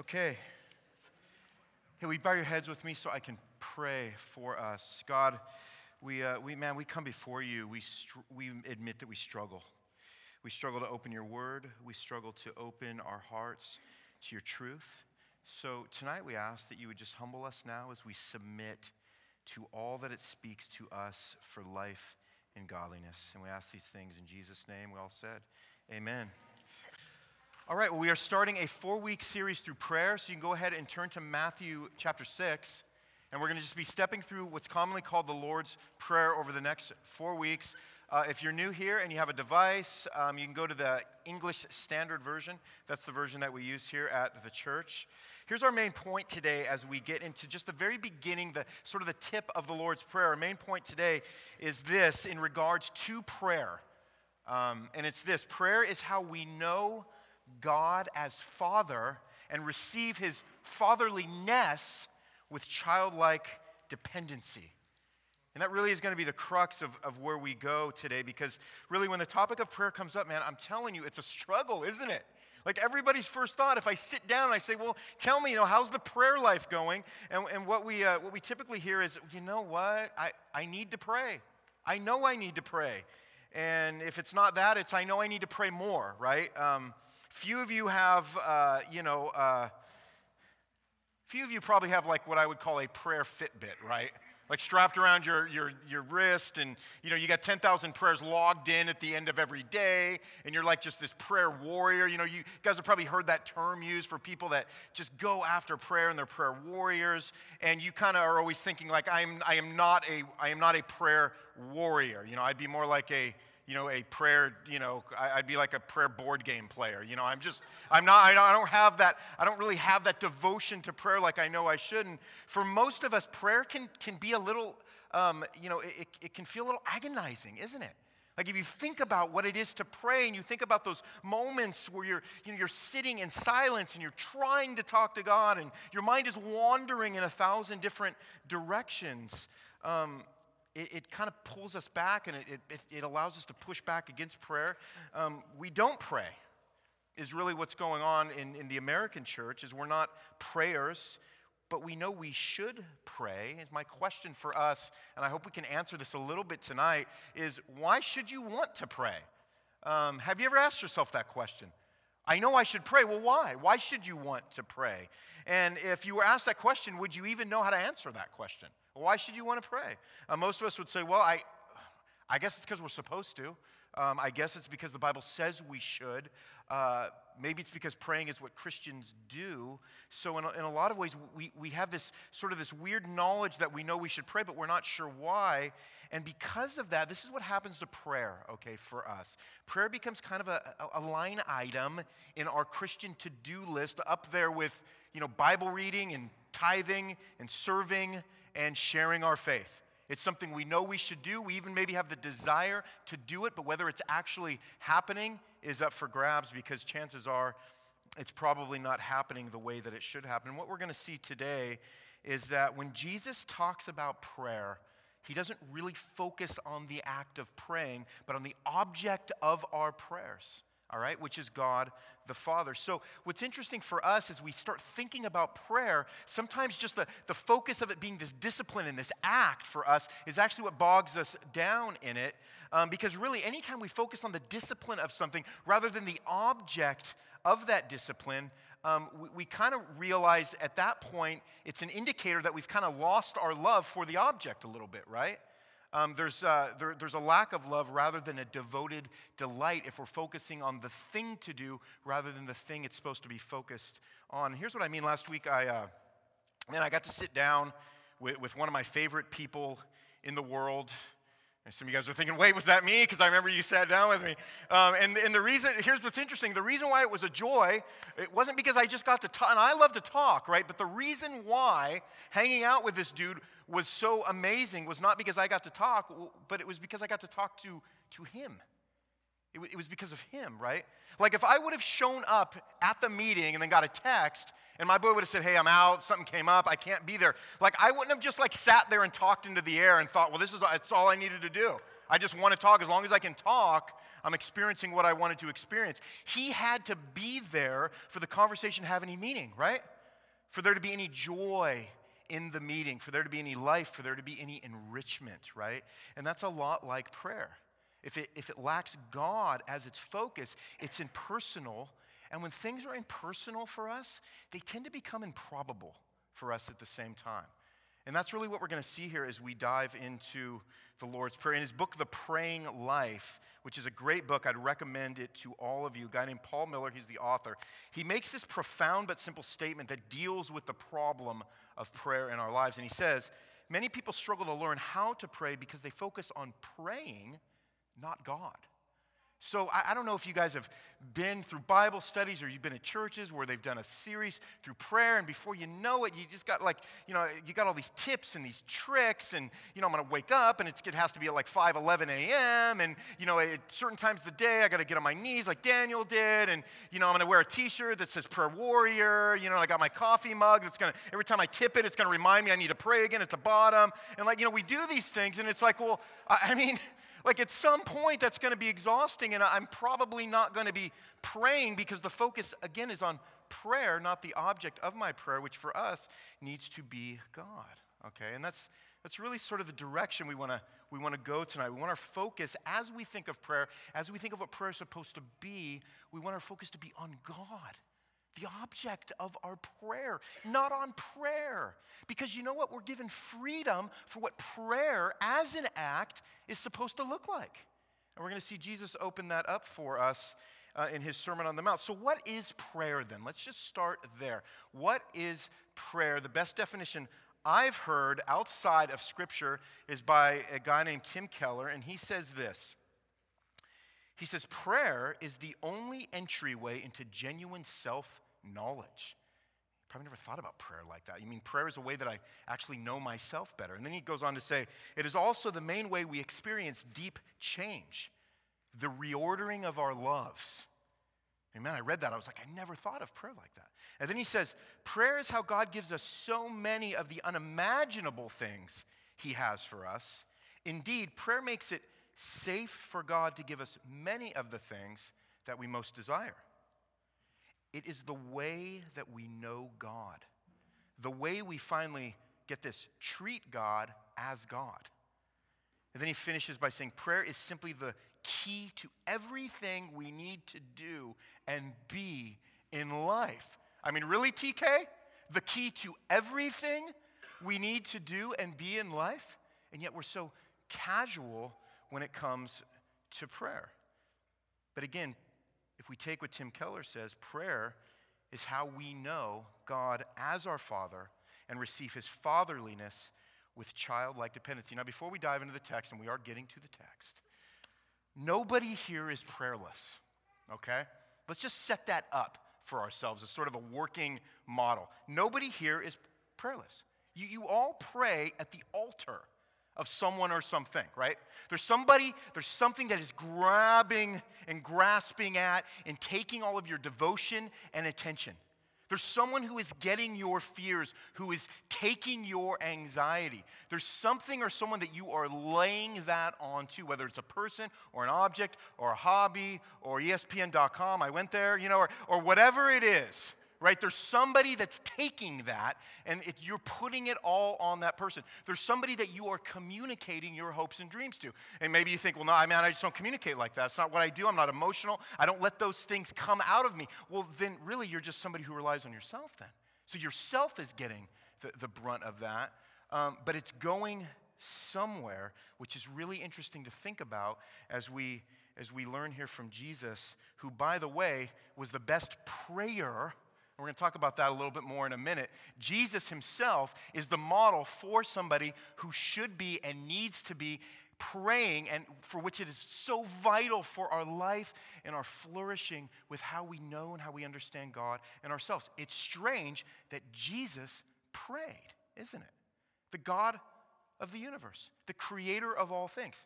Okay. Hey, will you bow your heads with me so I can pray for us? God, we, uh, we man, we come before you. We, str- we admit that we struggle. We struggle to open your word. We struggle to open our hearts to your truth. So tonight we ask that you would just humble us now as we submit to all that it speaks to us for life and godliness. And we ask these things in Jesus' name. We all said, Amen. All right, well, we are starting a four week series through prayer, so you can go ahead and turn to Matthew chapter 6. And we're going to just be stepping through what's commonly called the Lord's Prayer over the next four weeks. Uh, if you're new here and you have a device, um, you can go to the English Standard Version. That's the version that we use here at the church. Here's our main point today as we get into just the very beginning, the sort of the tip of the Lord's Prayer. Our main point today is this in regards to prayer. Um, and it's this prayer is how we know God as Father and receive his fatherliness with childlike dependency. And that really is going to be the crux of, of where we go today because really, when the topic of prayer comes up, man, I'm telling you, it's a struggle, isn't it? Like everybody's first thought, if I sit down and I say, Well, tell me, you know, how's the prayer life going? And, and what, we, uh, what we typically hear is, You know what? I, I need to pray. I know I need to pray. And if it's not that, it's I know I need to pray more, right? Um, Few of you have, uh, you know, uh, few of you probably have like what I would call a prayer Fitbit, right? Like strapped around your, your, your wrist, and you know, you got 10,000 prayers logged in at the end of every day, and you're like just this prayer warrior. You know, you guys have probably heard that term used for people that just go after prayer and they're prayer warriors, and you kind of are always thinking, like, I'm, I, am not a, I am not a prayer warrior. You know, I'd be more like a, you know, a prayer, you know, I'd be like a prayer board game player. You know, I'm just, I'm not, I don't have that, I don't really have that devotion to prayer like I know I should. And for most of us, prayer can, can be a little, um, you know, it, it can feel a little agonizing, isn't it? Like if you think about what it is to pray and you think about those moments where you're, you know, you're sitting in silence and you're trying to talk to God and your mind is wandering in a thousand different directions, um, it, it kind of pulls us back and it, it, it, allows us to push back against prayer. Um, we don't pray, is really what's going on in, in the American church, is we're not prayers, but we know we should pray. Is my question for us, and I hope we can answer this a little bit tonight, is why should you want to pray? Um, have you ever asked yourself that question? I know I should pray. Well, why? Why should you want to pray? And if you were asked that question, would you even know how to answer that question? Why should you want to pray? Uh, most of us would say, well, I, I guess it's because we're supposed to. Um, I guess it's because the Bible says we should. Uh, maybe it's because praying is what Christians do. So, in a, in a lot of ways, we, we have this sort of this weird knowledge that we know we should pray, but we're not sure why. And because of that, this is what happens to prayer, okay, for us. Prayer becomes kind of a, a line item in our Christian to do list, up there with, you know, Bible reading and tithing and serving and sharing our faith. It's something we know we should do. We even maybe have the desire to do it, but whether it's actually happening is up for grabs because chances are it's probably not happening the way that it should happen. What we're going to see today is that when Jesus talks about prayer, he doesn't really focus on the act of praying, but on the object of our prayers all right, which is God the Father. So, what's interesting for us is we start thinking about prayer, sometimes just the, the focus of it being this discipline and this act for us is actually what bogs us down in it. Um, because really, anytime we focus on the discipline of something rather than the object of that discipline, um, we, we kind of realize at that point it's an indicator that we've kind of lost our love for the object a little bit, right? Um, there's, uh, there, there's a lack of love rather than a devoted delight if we're focusing on the thing to do rather than the thing it's supposed to be focused on. Here's what I mean. Last week, I, uh, man, I got to sit down with, with one of my favorite people in the world. And some of you guys are thinking, wait, was that me? Because I remember you sat down with me. Um, and, and the reason, here's what's interesting the reason why it was a joy, it wasn't because I just got to talk, and I love to talk, right? But the reason why hanging out with this dude was so amazing was not because I got to talk, but it was because I got to talk to, to him. It, it was because of him, right? Like if I would have shown up at the meeting and then got a text and my boy would have said, hey, I'm out, something came up, I can't be there. Like I wouldn't have just like sat there and talked into the air and thought, well, this is uh, that's all I needed to do. I just want to talk. As long as I can talk, I'm experiencing what I wanted to experience. He had to be there for the conversation to have any meaning, right? For there to be any joy in the meeting, for there to be any life, for there to be any enrichment, right? And that's a lot like prayer. If it, if it lacks God as its focus, it's impersonal. And when things are impersonal for us, they tend to become improbable for us at the same time. And that's really what we're going to see here as we dive into the Lord's Prayer. In his book, The Praying Life, which is a great book, I'd recommend it to all of you. A guy named Paul Miller, he's the author. He makes this profound but simple statement that deals with the problem of prayer in our lives. And he says, Many people struggle to learn how to pray because they focus on praying, not God. So I, I, don't know if you guys have been through Bible studies or you've been at churches where they've done a series through prayer, and before you know it, you just got like, you know, you got all these tips and these tricks, and you know, I'm gonna wake up and it has to be at like 5, 11 a.m. And you know, at certain times of the day, I gotta get on my knees like Daniel did, and you know, I'm gonna wear a t-shirt that says prayer warrior, you know, I got my coffee mug that's gonna every time I tip it, it's gonna remind me I need to pray again at the bottom. And like, you know, we do these things, and it's like, well, I, I mean, like at some point, that's going to be exhausting, and I'm probably not going to be praying because the focus, again, is on prayer, not the object of my prayer, which for us needs to be God. Okay, and that's that's really sort of the direction we want to we want to go tonight. We want our focus as we think of prayer, as we think of what prayer is supposed to be. We want our focus to be on God the object of our prayer, not on prayer. Because you know what? We're given freedom for what prayer as an act is supposed to look like. And we're going to see Jesus open that up for us uh, in his Sermon on the Mount. So, what is prayer then? Let's just start there. What is prayer? The best definition I've heard outside of Scripture is by a guy named Tim Keller, and he says this he says, prayer is the only entryway into genuine self knowledge. Probably never thought about prayer like that. You mean prayer is a way that I actually know myself better. And then he goes on to say, it is also the main way we experience deep change, the reordering of our loves. Amen. I read that. I was like, I never thought of prayer like that. And then he says, prayer is how God gives us so many of the unimaginable things he has for us. Indeed, prayer makes it safe for God to give us many of the things that we most desire. It is the way that we know God, the way we finally get this treat God as God. And then he finishes by saying, Prayer is simply the key to everything we need to do and be in life. I mean, really, TK? The key to everything we need to do and be in life? And yet we're so casual when it comes to prayer. But again, if we take what Tim Keller says, prayer is how we know God as our Father and receive his fatherliness with childlike dependency. Now, before we dive into the text, and we are getting to the text, nobody here is prayerless, okay? Let's just set that up for ourselves as sort of a working model. Nobody here is prayerless. You, you all pray at the altar of someone or something, right? There's somebody, there's something that is grabbing and grasping at and taking all of your devotion and attention. There's someone who is getting your fears, who is taking your anxiety. There's something or someone that you are laying that onto, whether it's a person or an object or a hobby or ESPN.com. I went there, you know, or, or whatever it is right? There's somebody that's taking that and it, you're putting it all on that person. There's somebody that you are communicating your hopes and dreams to. And maybe you think, well, no, I mean, I just don't communicate like that. That's not what I do. I'm not emotional. I don't let those things come out of me. Well, then really, you're just somebody who relies on yourself then. So yourself is getting the, the brunt of that. Um, but it's going somewhere, which is really interesting to think about as we as we learn here from Jesus, who, by the way, was the best prayer we're going to talk about that a little bit more in a minute. Jesus himself is the model for somebody who should be and needs to be praying, and for which it is so vital for our life and our flourishing with how we know and how we understand God and ourselves. It's strange that Jesus prayed, isn't it? The God of the universe, the creator of all things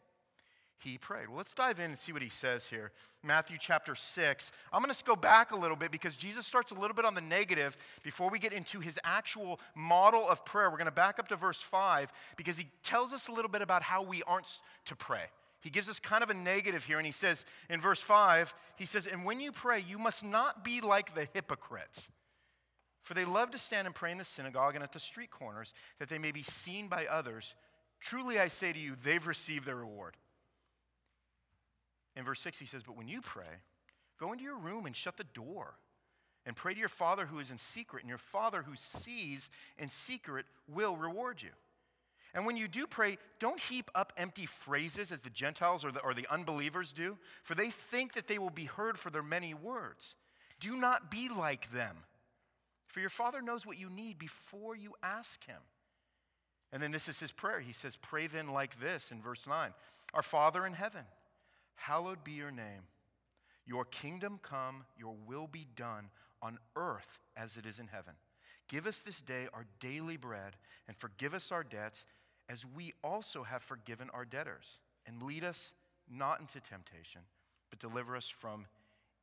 he prayed. Well, let's dive in and see what he says here. Matthew chapter 6. I'm going to go back a little bit because Jesus starts a little bit on the negative before we get into his actual model of prayer. We're going to back up to verse 5 because he tells us a little bit about how we aren't to pray. He gives us kind of a negative here, and he says in verse 5, he says, And when you pray, you must not be like the hypocrites. For they love to stand and pray in the synagogue and at the street corners, that they may be seen by others. Truly I say to you, they've received their reward. In verse 6, he says, But when you pray, go into your room and shut the door and pray to your Father who is in secret, and your Father who sees in secret will reward you. And when you do pray, don't heap up empty phrases as the Gentiles or the, or the unbelievers do, for they think that they will be heard for their many words. Do not be like them, for your Father knows what you need before you ask Him. And then this is His prayer. He says, Pray then like this in verse 9 Our Father in heaven, hallowed be your name. Your kingdom come, your will be done on earth as it is in heaven. Give us this day our daily bread, and forgive us our debts as we also have forgiven our debtors. And lead us not into temptation, but deliver us from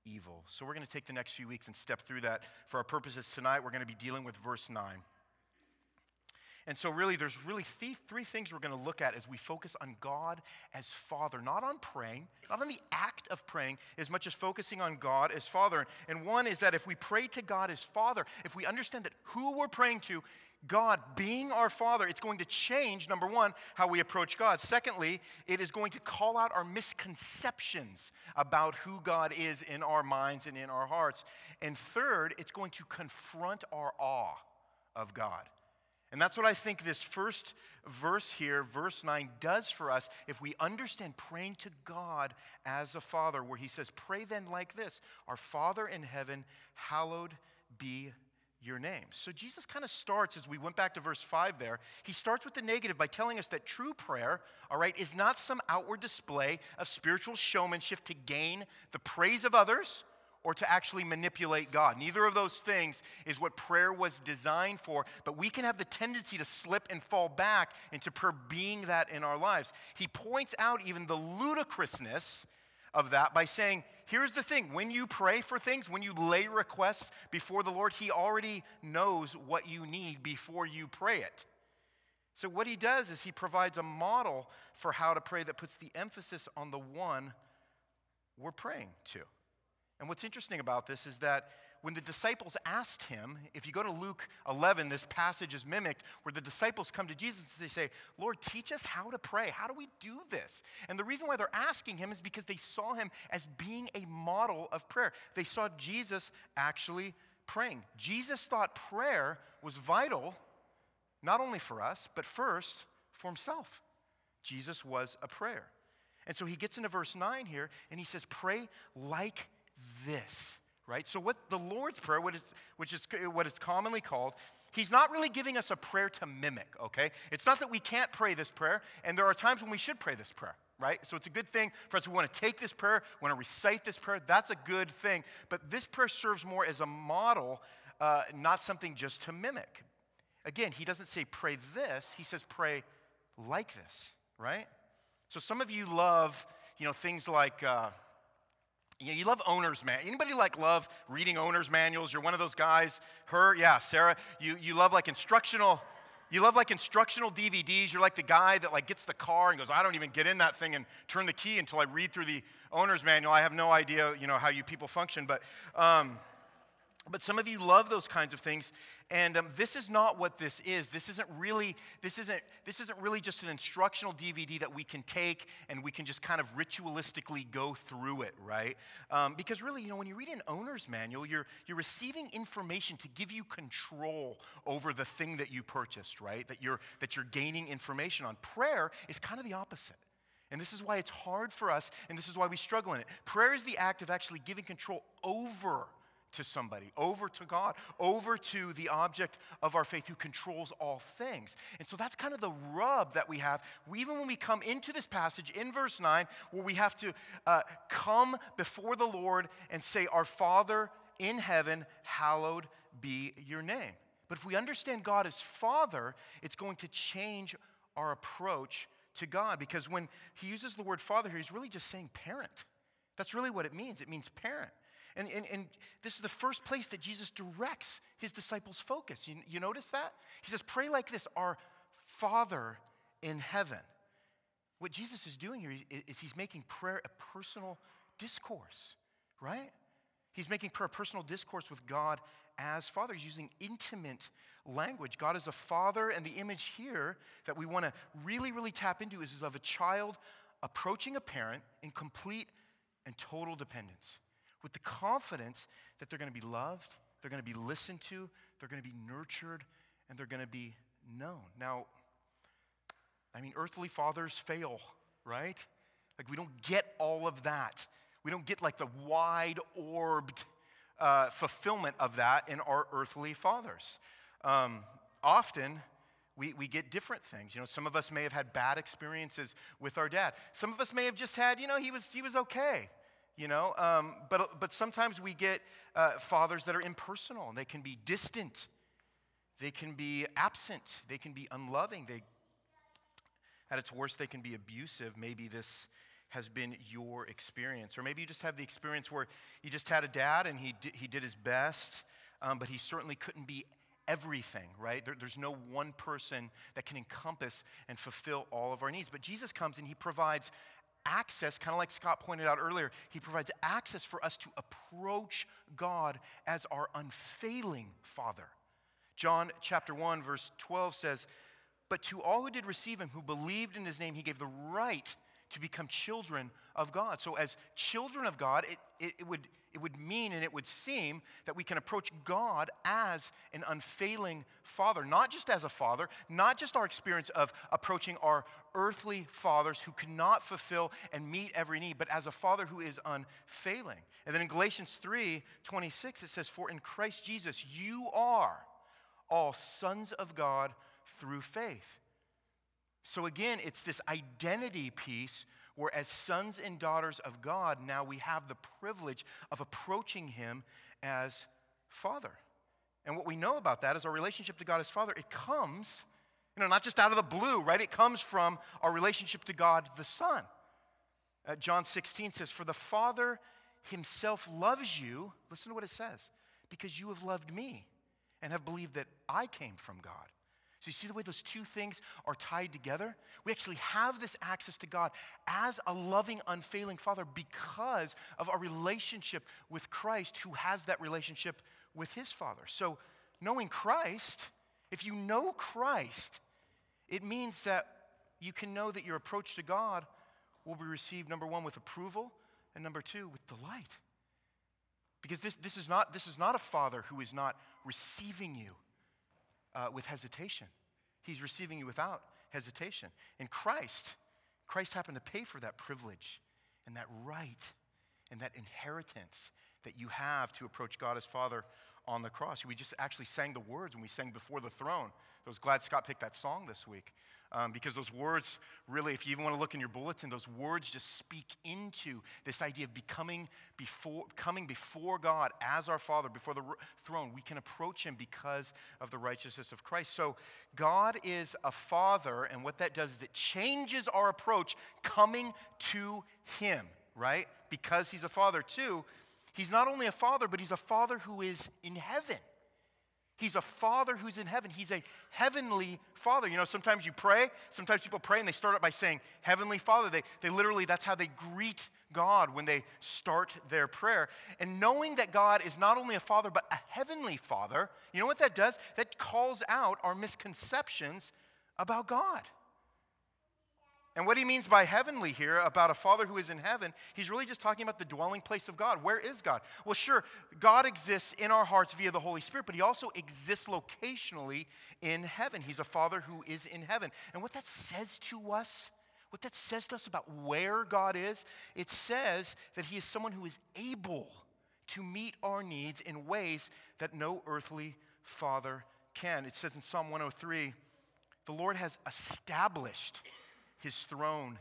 evil. So we're going to take the next few weeks and step through that. For our purposes tonight, we're going to be dealing with verse 9. And so, really, there's really th- three things we're going to look at as we focus on God as Father, not on praying, not on the act of praying, as much as focusing on God as Father. And one is that if we pray to God as Father, if we understand that who we're praying to, God being our Father, it's going to change, number one, how we approach God. Secondly, it is going to call out our misconceptions about who God is in our minds and in our hearts. And third, it's going to confront our awe of God. And that's what I think this first verse here, verse 9, does for us if we understand praying to God as a father, where he says, Pray then like this Our Father in heaven, hallowed be your name. So Jesus kind of starts, as we went back to verse 5 there, he starts with the negative by telling us that true prayer, all right, is not some outward display of spiritual showmanship to gain the praise of others or to actually manipulate God. Neither of those things is what prayer was designed for, but we can have the tendency to slip and fall back into prayer being that in our lives. He points out even the ludicrousness of that by saying, here's the thing when you pray for things, when you lay requests before the Lord, He already knows what you need before you pray it. So, what He does is He provides a model for how to pray that puts the emphasis on the one we're praying to. And what's interesting about this is that when the disciples asked him, if you go to Luke 11, this passage is mimicked, where the disciples come to Jesus and they say, Lord, teach us how to pray. How do we do this? And the reason why they're asking him is because they saw him as being a model of prayer. They saw Jesus actually praying. Jesus thought prayer was vital, not only for us, but first for himself. Jesus was a prayer. And so he gets into verse 9 here and he says, Pray like this, right? So, what the Lord's Prayer, what is, which is what it's commonly called, He's not really giving us a prayer to mimic, okay? It's not that we can't pray this prayer, and there are times when we should pray this prayer, right? So it's a good thing for us. We want to take this prayer, we want to recite this prayer. That's a good thing. But this prayer serves more as a model, uh, not something just to mimic. Again, he doesn't say pray this, he says pray like this, right? So some of you love, you know, things like. Uh, you, know, you love owner's man. Anybody like love reading owner's manuals? You're one of those guys. Her, yeah, Sarah. You, you love like instructional. You love like instructional DVDs. You're like the guy that like gets the car and goes, I don't even get in that thing and turn the key until I read through the owner's manual. I have no idea, you know, how you people function, but. Um, but some of you love those kinds of things, and um, this is not what this is. This isn't really. This isn't. This isn't really just an instructional DVD that we can take and we can just kind of ritualistically go through it, right? Um, because really, you know, when you read an owner's manual, you're you're receiving information to give you control over the thing that you purchased, right? That you're that you're gaining information on. Prayer is kind of the opposite. And this is why it's hard for us, and this is why we struggle in it. Prayer is the act of actually giving control over to somebody, over to God, over to the object of our faith who controls all things. And so that's kind of the rub that we have. We, even when we come into this passage in verse 9, where we have to uh, come before the Lord and say, Our Father in heaven, hallowed be your name. But if we understand God as Father, it's going to change our approach to God because when he uses the word Father here, he's really just saying parent. That's really what it means. It means parent. And, and, and this is the first place that Jesus directs his disciples' focus. You, you notice that? He says, Pray like this Our Father in heaven. what Jesus is doing here is he's making prayer a personal discourse, right? He's making prayer a personal discourse with God as Father. He's using intimate language. God is a father, and the image here that we want to really, really tap into is of a child approaching a parent in complete and total dependence with the confidence that they're going to be loved, they're going to be listened to, they're going to be nurtured, and they're going to be known. Now, I mean, earthly fathers fail, right? Like, we don't get all of that. We don't get like the wide orbed uh, fulfillment of that in our earthly fathers. Um, often, we, we get different things. You know, some of us may have had bad experiences with our dad. Some of us may have just had, you know, he was, he was okay. You know, um, but, but sometimes we get uh, fathers that are impersonal and they can be distant. They can be absent. They can be unloving. They, at its worst, they can be abusive. Maybe this has been your experience. Or maybe you just have the experience where you just had a dad and he he did his best, um, but he certainly couldn't be everything, right? There, there's no one person that can encompass and fulfill all of our needs. But Jesus comes and he provides access, kind of like Scott pointed out earlier, he provides access for us to approach God as our unfailing Father. John chapter 1, verse 12 says, But to all who did receive him, who believed in his name, he gave the right to become children of God. So, as children of God, it, it, it, would, it would mean and it would seem that we can approach God as an unfailing father, not just as a father, not just our experience of approaching our earthly fathers who cannot fulfill and meet every need, but as a father who is unfailing. And then in Galatians 3 26, it says, For in Christ Jesus you are all sons of God through faith. So again, it's this identity piece where, as sons and daughters of God, now we have the privilege of approaching Him as Father. And what we know about that is our relationship to God as Father, it comes, you know, not just out of the blue, right? It comes from our relationship to God the Son. Uh, John 16 says, For the Father Himself loves you, listen to what it says, because you have loved me and have believed that I came from God. So, you see the way those two things are tied together? We actually have this access to God as a loving, unfailing Father because of our relationship with Christ, who has that relationship with his Father. So, knowing Christ, if you know Christ, it means that you can know that your approach to God will be received, number one, with approval, and number two, with delight. Because this, this, is, not, this is not a father who is not receiving you uh, with hesitation. He's receiving you without hesitation. In Christ, Christ happened to pay for that privilege and that right and that inheritance that you have to approach God as Father on the cross. We just actually sang the words when we sang Before the Throne. I was glad Scott picked that song this week um, because those words really, if you even want to look in your bulletin, those words just speak into this idea of becoming before, coming before God as our Father, before the throne. We can approach Him because of the righteousness of Christ. So God is a Father, and what that does is it changes our approach coming to Him, right? Because He's a Father, too. He's not only a Father, but He's a Father who is in heaven. He's a father who's in heaven. He's a heavenly father. You know, sometimes you pray, sometimes people pray and they start out by saying, Heavenly Father. They, they literally, that's how they greet God when they start their prayer. And knowing that God is not only a father, but a heavenly father, you know what that does? That calls out our misconceptions about God. And what he means by heavenly here, about a father who is in heaven, he's really just talking about the dwelling place of God. Where is God? Well, sure, God exists in our hearts via the Holy Spirit, but he also exists locationally in heaven. He's a father who is in heaven. And what that says to us, what that says to us about where God is, it says that he is someone who is able to meet our needs in ways that no earthly father can. It says in Psalm 103 the Lord has established his throne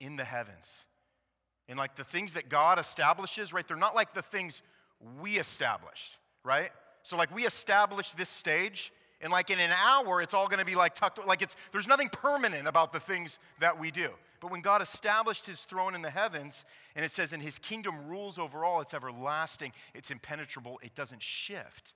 in the heavens. And like the things that God establishes, right? They're not like the things we established, right? So like we established this stage, and like in an hour, it's all gonna be like tucked, like it's there's nothing permanent about the things that we do. But when God established his throne in the heavens, and it says, in his kingdom rules over all, it's everlasting, it's impenetrable, it doesn't shift.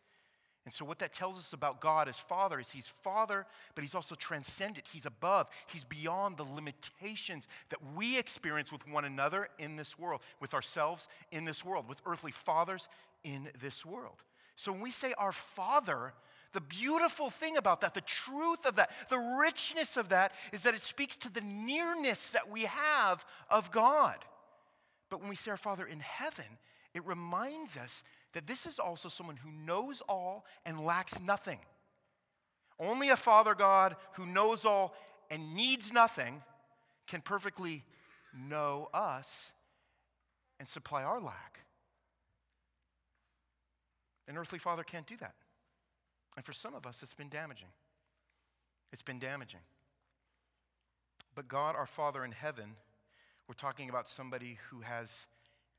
And so, what that tells us about God as Father is He's Father, but He's also transcendent. He's above. He's beyond the limitations that we experience with one another in this world, with ourselves in this world, with earthly fathers in this world. So, when we say our Father, the beautiful thing about that, the truth of that, the richness of that, is that it speaks to the nearness that we have of God. But when we say our Father in heaven, it reminds us that this is also someone who knows all and lacks nothing. Only a Father God who knows all and needs nothing can perfectly know us and supply our lack. An earthly father can't do that. And for some of us, it's been damaging. It's been damaging. But God, our Father in heaven, we're talking about somebody who has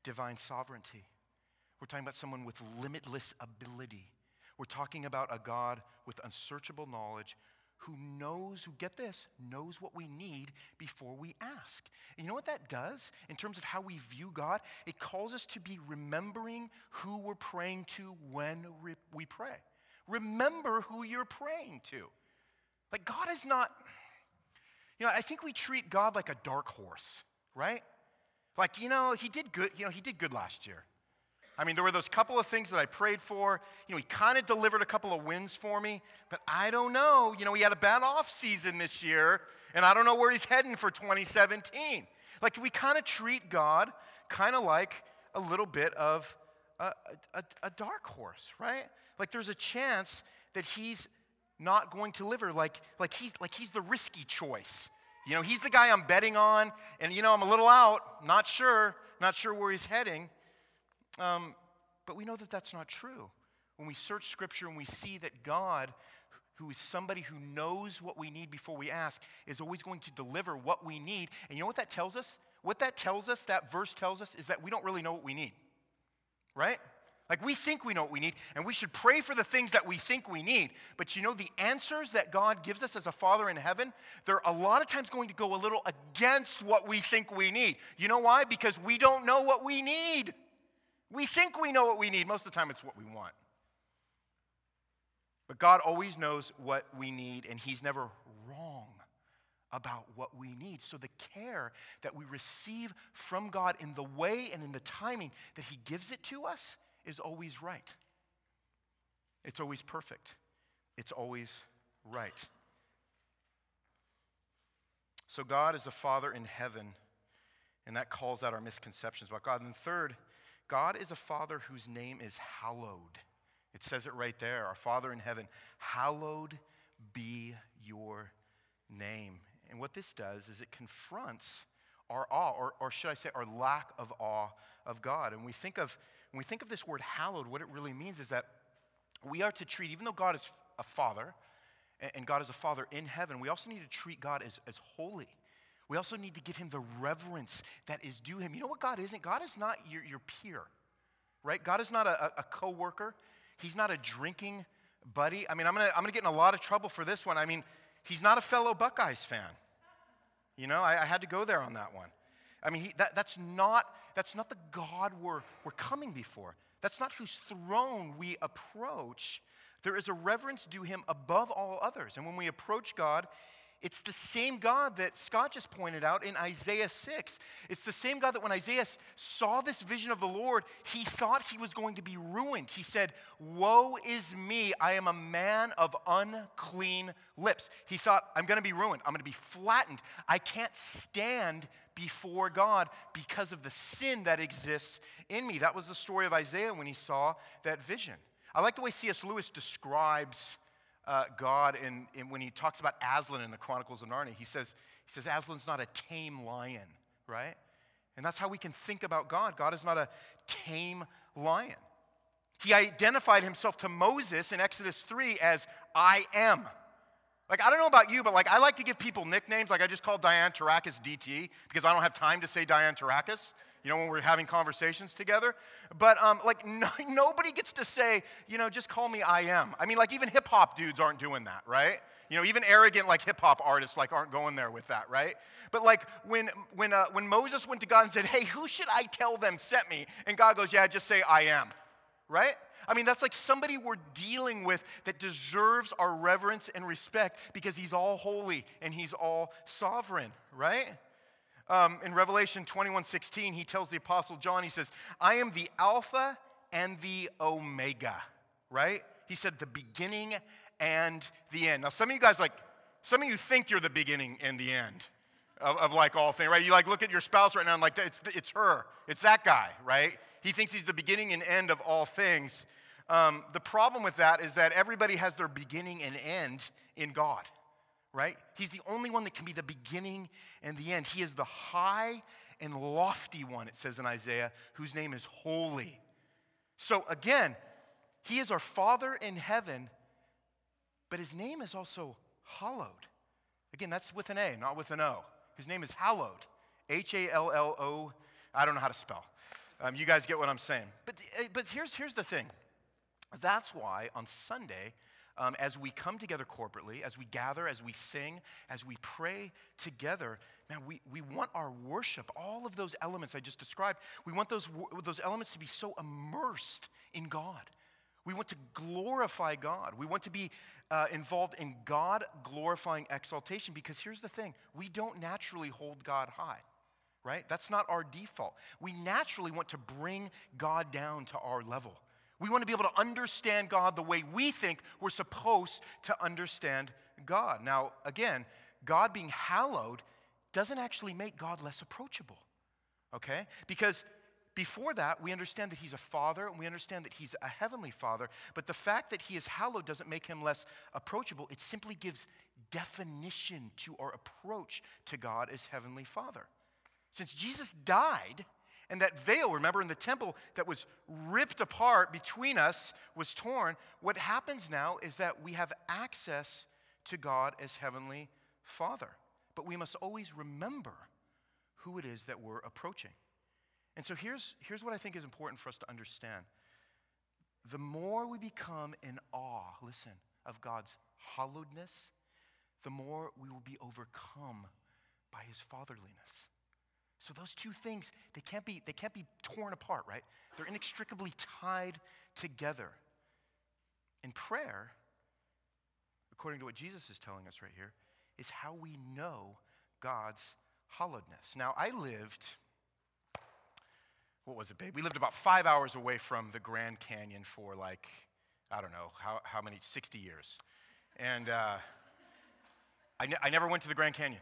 divine sovereignty. We're talking about someone with limitless ability. We're talking about a God with unsearchable knowledge who knows, who get this, knows what we need before we ask. And you know what that does in terms of how we view God? It calls us to be remembering who we're praying to when we pray. Remember who you're praying to. Like, God is not, you know, I think we treat God like a dark horse, right? Like, you know, he did good, you know, he did good last year. I mean, there were those couple of things that I prayed for. You know, he kind of delivered a couple of wins for me, but I don't know. You know, he had a bad off season this year, and I don't know where he's heading for 2017. Like, we kind of treat God kind of like a little bit of a, a, a, dark horse, right? Like, there's a chance that he's not going to deliver. Like, like, he's, like he's the risky choice. You know, he's the guy I'm betting on, and, you know, I'm a little out, not sure, not sure where he's heading. Um, but we know that that's not true. When we search Scripture and we see that God, who is somebody who knows what we need before we ask, is always going to deliver what we need. And you know what that tells us? What that tells us, that verse tells us, is that we don't really know what we need. Right? Like we think we know what we need, and we should pray for the things that we think we need. But you know, the answers that God gives us as a Father in heaven, they're a lot of times going to go a little against what we think we need. You know why? Because we don't know what we need. We think we know what we need. Most of the time, it's what we want. But God always knows what we need, and He's never wrong about what we need. So the care that we receive from God in the way and in the timing that He gives it to us is always right. It's always perfect. It's always right. So God is a Father in heaven, and that calls out our misconceptions about God. And third, God is a Father whose name is hallowed. It says it right there Our Father in heaven, hallowed be your name. And what this does is it confronts our awe, or, or should I say, our lack of awe of God. And we think of, when we think of this word hallowed, what it really means is that we are to treat, even though God is a father, and God is a father in heaven, we also need to treat God as, as holy. We also need to give him the reverence that is due him. You know what God isn't? God is not your, your peer, right? God is not a, a co worker, He's not a drinking buddy. I mean, I'm to I'm gonna get in a lot of trouble for this one. I mean, He's not a fellow Buckeyes fan. You know, I, I had to go there on that one. I mean, he, that, that's, not, that's not the God we're, we're coming before. That's not whose throne we approach. There is a reverence due him above all others. And when we approach God, it's the same God that Scott just pointed out in Isaiah 6. It's the same God that when Isaiah saw this vision of the Lord, he thought he was going to be ruined. He said, Woe is me, I am a man of unclean lips. He thought, I'm going to be ruined, I'm going to be flattened. I can't stand before God because of the sin that exists in me. That was the story of Isaiah when he saw that vision. I like the way C.S. Lewis describes uh, God in, when he talks about Aslan in the Chronicles of Narnia. He says, he says Aslan's not a tame lion, right? And that's how we can think about God. God is not a tame lion. He identified himself to Moses in Exodus 3 as I am. Like, I don't know about you, but like, I like to give people nicknames. Like, I just call Diane Tarakis DT because I don't have time to say Diane Tarakis you know, when we're having conversations together. But um, like, no, nobody gets to say, you know, just call me I am. I mean, like, even hip hop dudes aren't doing that, right? You know, even arrogant, like, hip hop artists, like, aren't going there with that, right? But like, when, when, uh, when Moses went to God and said, hey, who should I tell them sent me? And God goes, yeah, just say I am right? I mean, that's like somebody we're dealing with that deserves our reverence and respect because he's all holy and he's all sovereign, right? Um, in Revelation 21 16, he tells the Apostle John, he says, I am the Alpha and the Omega, right? He said, the beginning and the end. Now, some of you guys, like, some of you think you're the beginning and the end of, of like all things, right? You like look at your spouse right now and like, it's, it's her, it's that guy, right? He thinks he's the beginning and end of all things. Um, the problem with that is that everybody has their beginning and end in God, right? He's the only one that can be the beginning and the end. He is the high and lofty one, it says in Isaiah, whose name is holy. So again, he is our Father in heaven, but his name is also hallowed. Again, that's with an A, not with an O. His name is hallowed. H A L L O. I don't know how to spell. Um, you guys get what I'm saying. But, eh, but here's, here's the thing that's why on Sunday, um, as we come together corporately, as we gather, as we sing, as we pray together, man, we, we want our worship, all of those elements I just described, we want those, those elements to be so immersed in God. We want to glorify God. We want to be uh, involved in God glorifying exaltation because here's the thing we don't naturally hold God high right? That's not our default. We naturally want to bring God down to our level. We want to be able to understand God the way we think we're supposed to understand God. Now, again, God being hallowed doesn't actually make God less approachable, okay? Because before that, we understand that he's a father and we understand that he's a heavenly father. But the fact that he is hallowed doesn't make him less approachable. It simply gives definition to our approach to God as heavenly father. Since Jesus died, and that veil, remember in the temple that was ripped apart between us was torn, what happens now is that we have access to God as Heavenly Father. But we must always remember who it is that we're approaching. And so here's, here's what I think is important for us to understand. The more we become in awe, listen, of God's hallowedness, the more we will be overcome by his fatherliness. So those two things, they can't be, they can't be torn apart, right? They're inextricably tied together. And prayer, according to what Jesus is telling us right here, is how we know God's hallowedness. Now, I lived, what was it, babe? We lived about five hours away from the Grand Canyon for like, I don't know, how, how many, 60 years. And uh, I, ne- I never went to the Grand Canyon.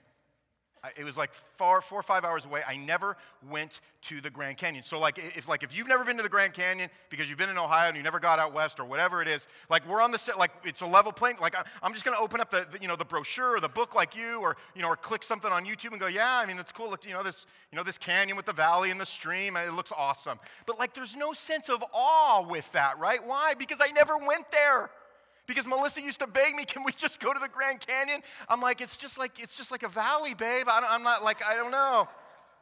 It was like far, four or five hours away. I never went to the Grand Canyon. So, like, if like if you've never been to the Grand Canyon because you've been in Ohio and you never got out west or whatever it is, like we're on the set, like it's a level playing. Like I'm just gonna open up the, the, you know the brochure or the book like you, or you know, or click something on YouTube and go, yeah, I mean that's cool. You know this, you know this canyon with the valley and the stream. It looks awesome. But like, there's no sense of awe with that, right? Why? Because I never went there because Melissa used to beg me, can we just go to the Grand Canyon? I'm like, it's just like, it's just like a valley, babe. I am not like, I don't know.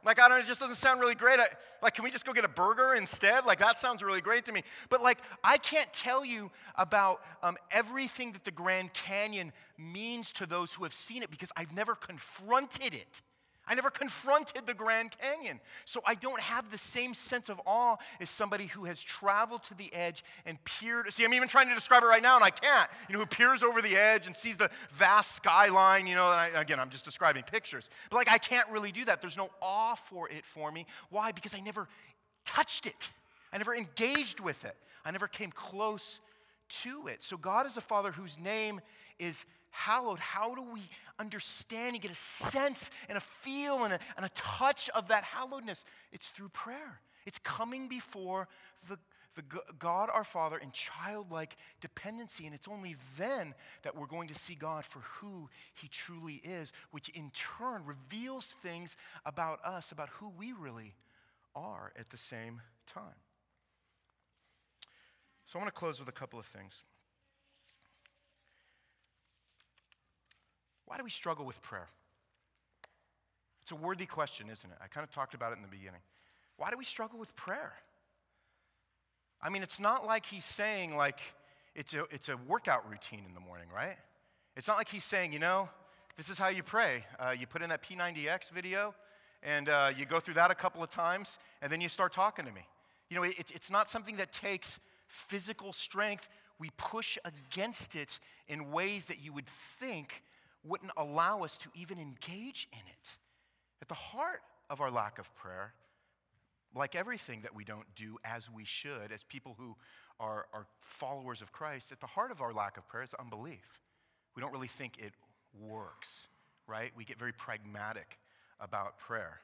Like, I don't, it just doesn't sound really great. I, like, can we just go get a burger instead? Like, that sounds really great to me. But, like, I can't tell you about um, everything that the Grand Canyon means to those who have seen it because I've never confronted it. I never confronted the Grand Canyon. So I don't have the same sense of awe as somebody who has traveled to the edge and peered. See, I'm even trying to describe it right now and I can't. You know, who peers over the edge and sees the vast skyline, you know, and I, again, I'm just describing pictures. But like, I can't really do that. There's no awe for it for me. Why? Because I never touched it, I never engaged with it, I never came close to it. So God is a Father whose name is hallowed. How do we understand and get a sense and a feel and a, and a touch of that hallowedness? It's through prayer. It's coming before the, the God our Father in childlike dependency. And it's only then that we're going to see God for who He truly is, which in turn reveals things about us, about who we really are at the same time. So I want to close with a couple of things. Why do we struggle with prayer? It's a worthy question, isn't it? I kind of talked about it in the beginning. Why do we struggle with prayer? I mean, it's not like he's saying, like, it's a, it's a workout routine in the morning, right? It's not like he's saying, you know, this is how you pray. Uh, you put in that P90X video, and uh, you go through that a couple of times, and then you start talking to me. You know, it, it's not something that takes physical strength, we push against it in ways that you would think wouldn't allow us to even engage in it. At the heart of our lack of prayer, like everything that we don't do as we should, as people who are, are followers of Christ, at the heart of our lack of prayer is unbelief. We don't really think it works, right? We get very pragmatic about prayer.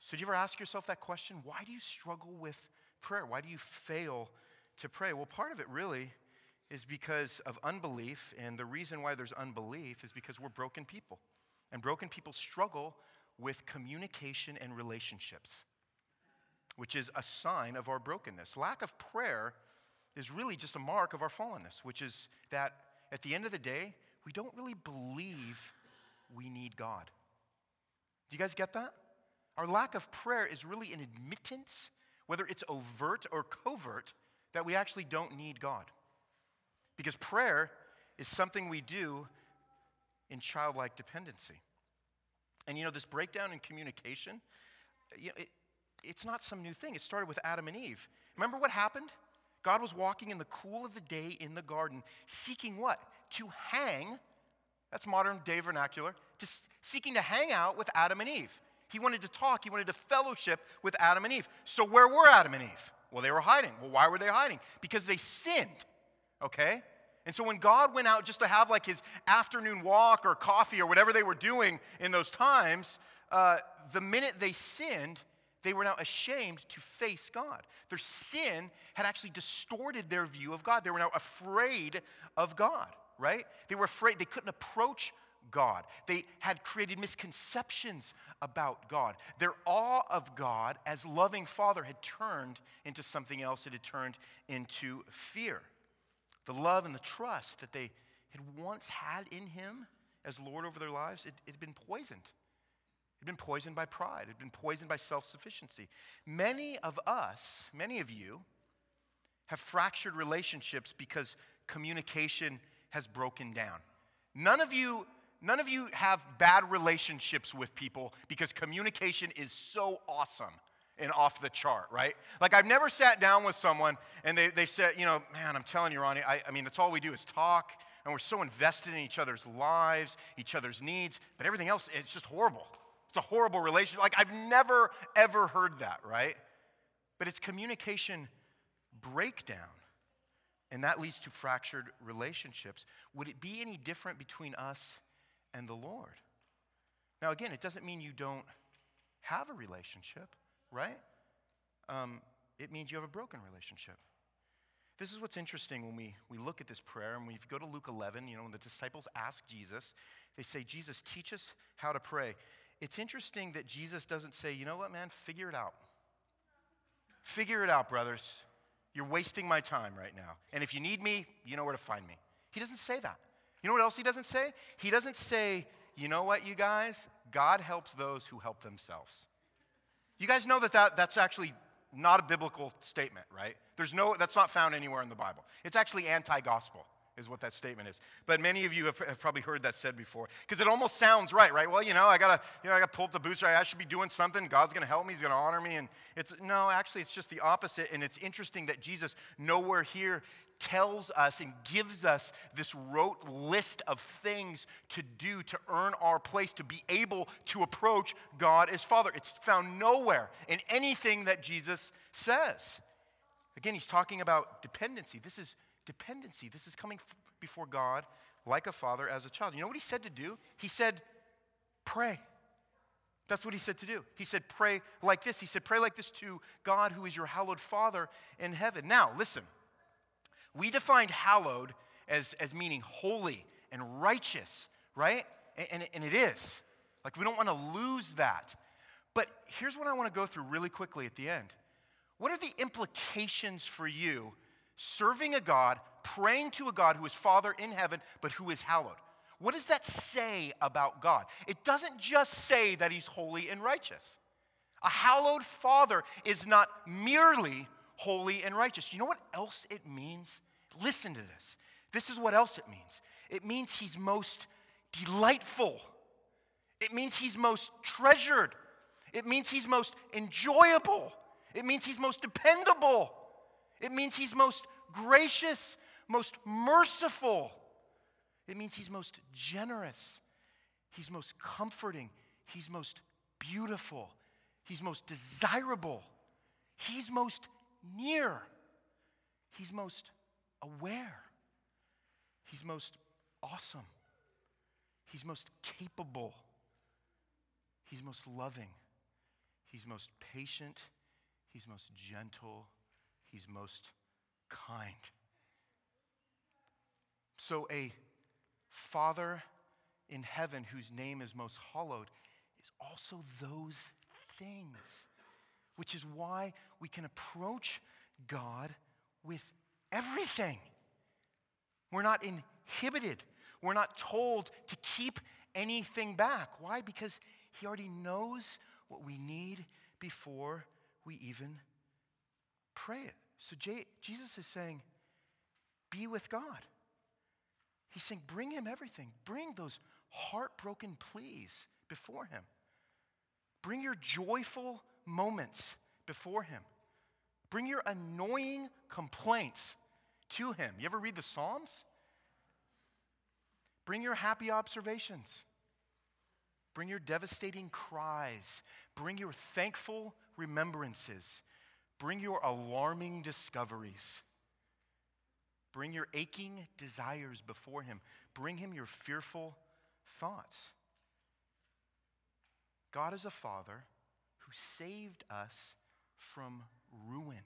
So, do you ever ask yourself that question? Why do you struggle with prayer? Why do you fail to pray? Well, part of it really is because of unbelief, and the reason why there's unbelief is because we're broken people. And broken people struggle with communication and relationships, which is a sign of our brokenness. Lack of prayer is really just a mark of our fallenness, which is that at the end of the day, we don't really believe we need God. Do you guys get that? Our lack of prayer is really an admittance, whether it's overt or covert, that we actually don't need God. Because prayer is something we do in childlike dependency. And you know, this breakdown in communication, you know, it, it's not some new thing. It started with Adam and Eve. Remember what happened? God was walking in the cool of the day in the garden, seeking what? To hang, that's modern day vernacular, just seeking to hang out with Adam and Eve. He wanted to talk, he wanted to fellowship with Adam and Eve. So, where were Adam and Eve? Well, they were hiding. Well, why were they hiding? Because they sinned, okay? And so when God went out just to have like his afternoon walk or coffee or whatever they were doing in those times, uh, the minute they sinned, they were now ashamed to face God. Their sin had actually distorted their view of God. They were now afraid of God, right? They were afraid they couldn't approach God. They had created misconceptions about God. Their awe of God as loving Father had turned into something else, it had turned into fear. The love and the trust that they had once had in Him as Lord over their lives, it, it had been poisoned. It had been poisoned by pride, it had been poisoned by self sufficiency. Many of us, many of you, have fractured relationships because communication has broken down. None of you none of you have bad relationships with people because communication is so awesome and off the chart, right? Like, I've never sat down with someone and they, they said, you know, man, I'm telling you, Ronnie, I, I mean, that's all we do is talk and we're so invested in each other's lives, each other's needs, but everything else, it's just horrible. It's a horrible relationship. Like, I've never, ever heard that, right? But it's communication breakdown. And that leads to fractured relationships. Would it be any different between us and the Lord? Now, again, it doesn't mean you don't have a relationship right? Um, it means you have a broken relationship. This is what's interesting when we, we look at this prayer, and you go to Luke 11, you know, when the disciples ask Jesus, they say, Jesus, teach us how to pray. It's interesting that Jesus doesn't say, you know what, man, figure it out. Figure it out, brothers. You're wasting my time right now. And if you need me, you know where to find me. He doesn't say that. You know what else he doesn't say? He doesn't say, you know what, you guys? God helps those who help themselves. You guys know that, that that's actually not a biblical statement, right? There's no, that's not found anywhere in the Bible. It's actually anti gospel, is what that statement is. But many of you have, have probably heard that said before because it almost sounds right, right? Well, you know, I gotta, you know, I gotta pull up the booster. I should be doing something. God's gonna help me. He's gonna honor me. And it's, no, actually, it's just the opposite. And it's interesting that Jesus, nowhere here, tells us and gives us this rote list of things to do to earn our place, to be able to approach God as Father. It's found nowhere in anything that Jesus says. Again, he's talking about dependency. This is dependency. This is coming f- before God like a father as a child. You know what he said to do? He said, pray. That's what he said to do. He said, pray like this. He said, pray like this to God who is your hallowed Father in heaven. Now, listen. We defined hallowed as, as meaning holy and righteous, right? And, and, and it is. Like, we don't want to lose that. But here's what I want to go through really quickly at the end. What are the implications for you serving a God, praying to a God who is Father in heaven, but who is hallowed? What does that say about God? It doesn't just say that he's holy and righteous. A hallowed Father is not merely holy, and righteous. You know what else it means? Listen to this. This is what else it means it means he's most delightful, it means he's most treasured, it means he's most enjoyable, it means he's most dependable, it means he's most gracious, most merciful. It means he's most generous, he's most comforting, he's most beautiful, he's most desirable, he's most near, he's most aware, he's most awesome, he's most capable, he's most loving, he's most patient, he's most gentle, he's most kind. So, a Father in heaven whose name is most hallowed is also those things, which is why we can approach God with everything. We're not inhibited, we're not told to keep anything back. Why? Because He already knows what we need before we even pray it. So J- Jesus is saying, be with God. He's saying, bring him everything. Bring those heartbroken pleas before him. Bring your joyful moments before him. Bring your annoying complaints to him. You ever read the Psalms? Bring your happy observations. Bring your devastating cries. Bring your thankful remembrances. Bring your alarming discoveries. Bring your aching desires before Him. Bring Him your fearful thoughts. God is a Father who saved us from ruin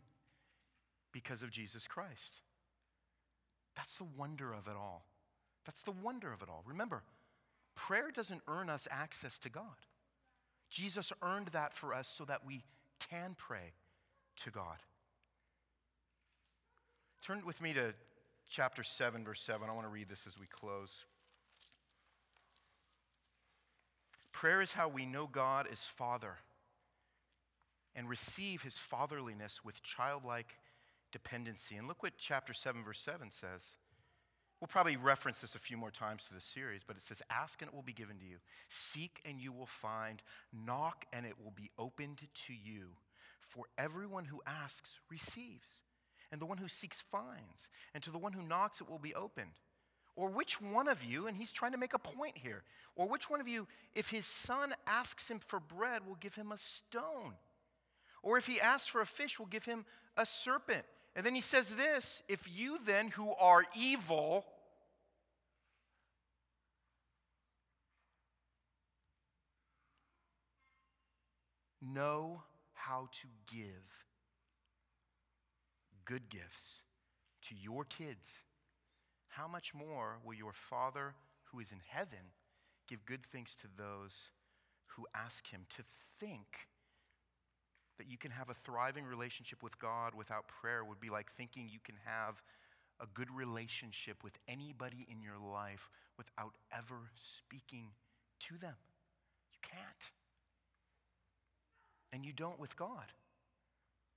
because of Jesus Christ. That's the wonder of it all. That's the wonder of it all. Remember, prayer doesn't earn us access to God. Jesus earned that for us so that we can pray to God. Turn with me to chapter 7, verse 7. I want to read this as we close. Prayer is how we know God is Father and receive his fatherliness with childlike dependency. And look what chapter 7, verse 7 says. We'll probably reference this a few more times through the series, but it says, Ask and it will be given to you. Seek and you will find. Knock and it will be opened to you. For everyone who asks receives, and the one who seeks finds, and to the one who knocks it will be opened. Or which one of you, and he's trying to make a point here, or which one of you, if his son asks him for bread, will give him a stone? Or if he asks for a fish, will give him a serpent? And then he says this if you then, who are evil, know how to give good gifts to your kids, how much more will your Father who is in heaven give good things to those who ask him? To think that you can have a thriving relationship with God without prayer would be like thinking you can have a good relationship with anybody in your life without ever speaking to them. You can't. And you don't with God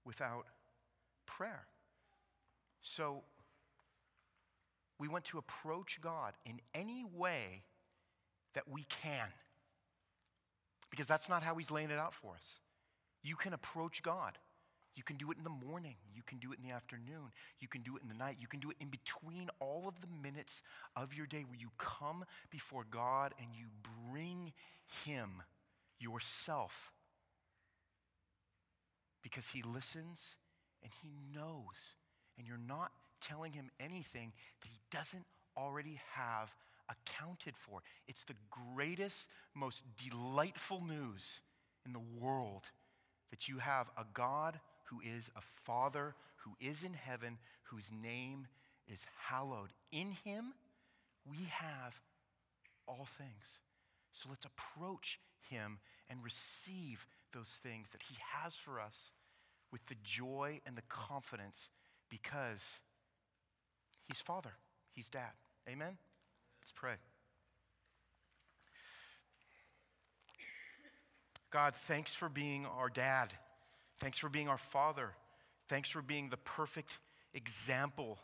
without prayer. So, we want to approach God in any way that we can. Because that's not how He's laying it out for us. You can approach God. You can do it in the morning. You can do it in the afternoon. You can do it in the night. You can do it in between all of the minutes of your day where you come before God and you bring Him yourself because He listens and He knows. And you're not telling Him anything that He doesn't already have accounted for. It's the greatest, most delightful news in the world that you have a God who is a Father, who is in heaven, whose name is hallowed. In Him, we have all things. So let's approach Him and receive those things that He has for us with the joy and the confidence because He's Father, He's Dad. Amen? Let's pray. God, thanks for being our dad. Thanks for being our father. Thanks for being the perfect example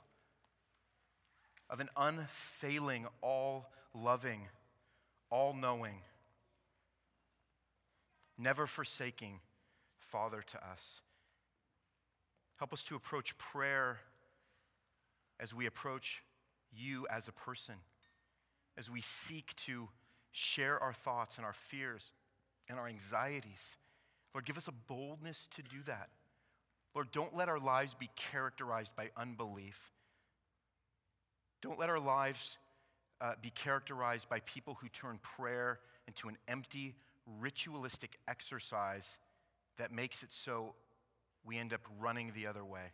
of an unfailing, all loving, all knowing, never forsaking Father to us. Help us to approach prayer as we approach you as a person, as we seek to share our thoughts and our fears and our anxieties. Lord, give us a boldness to do that. Lord, don't let our lives be characterized by unbelief. Don't let our lives uh, be characterized by people who turn prayer into an empty, ritualistic exercise that makes it so we end up running the other way.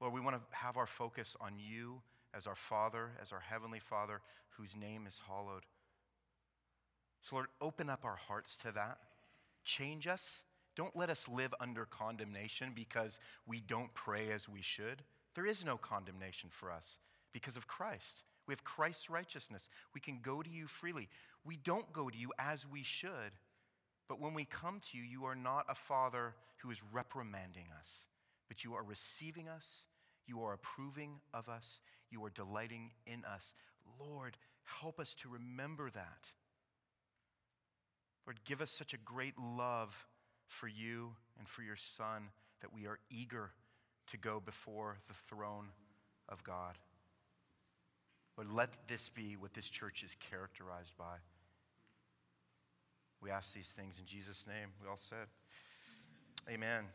Lord, we want to have our focus on you as our Father, as our Heavenly Father, whose name is hallowed. So, Lord, open up our hearts to that. Change us. Don't let us live under condemnation because we don't pray as we should. There is no condemnation for us because of Christ. We have Christ's righteousness. We can go to you freely. We don't go to you as we should, but when we come to you, you are not a father who is reprimanding us, but you are receiving us you are approving of us. You are delighting in us. Lord, help us to remember that. Lord, give us such a great love for you and for your Son that we are eager to go before the throne of God. Lord, let this be what this church is characterized by. We ask these things in Jesus' name. We all said, Amen.